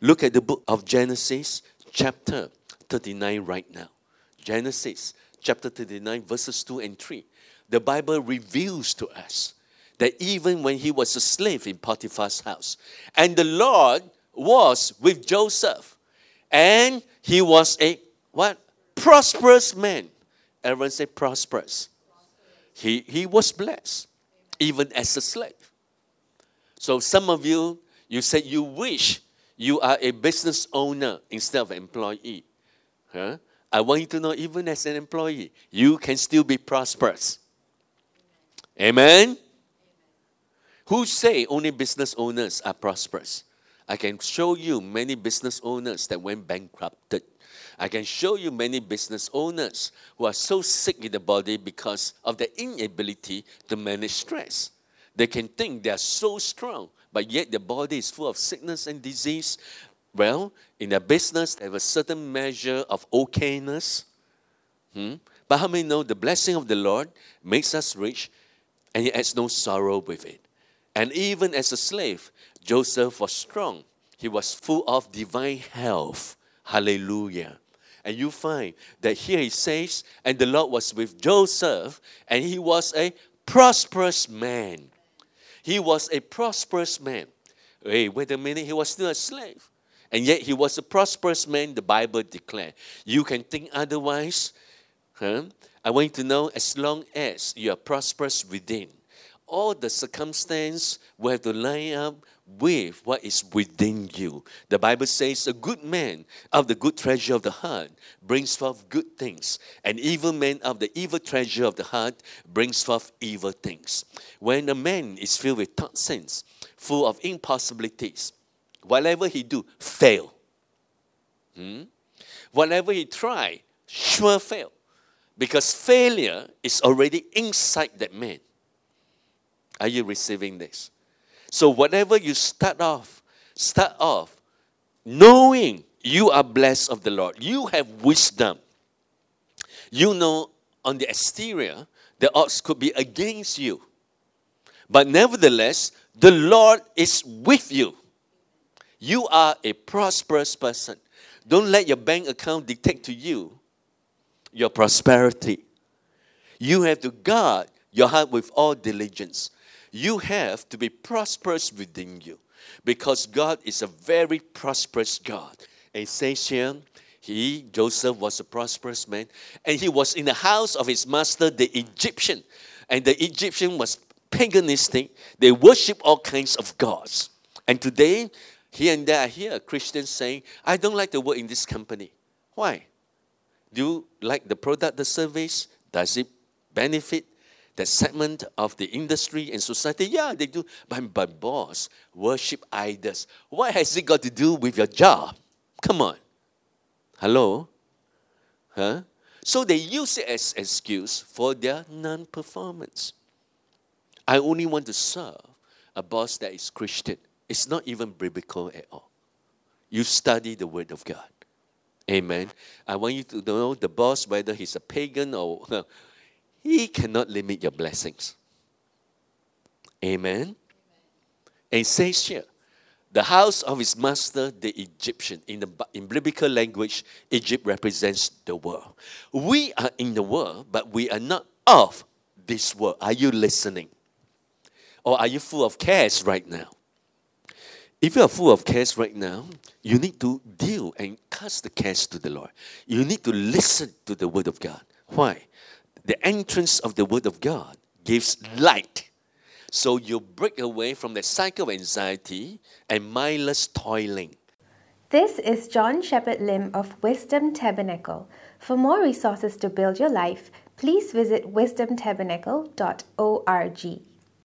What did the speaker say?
Look at the book of Genesis, chapter 39, right now. Genesis, chapter 39, verses 2 and 3. The Bible reveals to us that even when he was a slave in Potiphar's house, and the Lord was with Joseph, and he was a what? Prosperous man. Everyone say prosperous. He, he was blessed, even as a slave. So some of you, you said you wish you are a business owner instead of employee. Huh? I want you to know, even as an employee, you can still be prosperous. Amen? Who say only business owners are prosperous? I can show you many business owners that went bankrupted. I can show you many business owners who are so sick in the body because of their inability to manage stress. They can think they are so strong, but yet their body is full of sickness and disease. Well, in their business, they have a certain measure of okayness. Hmm? But how many know the blessing of the Lord makes us rich and he adds no sorrow with it? And even as a slave, Joseph was strong. He was full of divine health. Hallelujah. And you find that here he says, and the Lord was with Joseph, and he was a prosperous man. He was a prosperous man. Hey, wait a minute, he was still a slave. And yet he was a prosperous man, the Bible declared. You can think otherwise. Huh? I want you to know as long as you are prosperous within, all the circumstance will have to line up with what is within you. The Bible says, A good man of the good treasure of the heart brings forth good things, and evil man of the evil treasure of the heart brings forth evil things. When a man is filled with toxins, full of impossibilities, whatever he do, fail. Hmm? Whatever he try, sure fail. Because failure is already inside that man. Are you receiving this? So whatever you start off, start off knowing you are blessed of the Lord. You have wisdom. You know on the exterior the odds could be against you. But nevertheless, the Lord is with you. You are a prosperous person. Don't let your bank account dictate to you your prosperity. You have to guard your heart with all diligence you have to be prosperous within you because God is a very prosperous God. And says here, he, Joseph, was a prosperous man, and he was in the house of his master, the Egyptian. And the Egyptian was paganistic. They worship all kinds of gods. And today, here and there, I hear Christians saying, I don't like to work in this company. Why? Do you like the product, the service? Does it benefit that segment of the industry and society, yeah, they do. But, but boss, worship idols. What has it got to do with your job? Come on. Hello? Huh? So they use it as excuse for their non-performance. I only want to serve a boss that is Christian. It's not even biblical at all. You study the Word of God. Amen. I want you to know the boss, whether he's a pagan or He cannot limit your blessings. Amen. And it says here, the house of his master, the Egyptian. In the in biblical language, Egypt represents the world. We are in the world, but we are not of this world. Are you listening? Or are you full of cares right now? If you are full of cares right now, you need to deal and cast the cares to the Lord. You need to listen to the word of God. Why? The entrance of the Word of God gives light. So you break away from the cycle of anxiety and mindless toiling. This is John Shepherd Lim of Wisdom Tabernacle. For more resources to build your life, please visit wisdomtabernacle.org.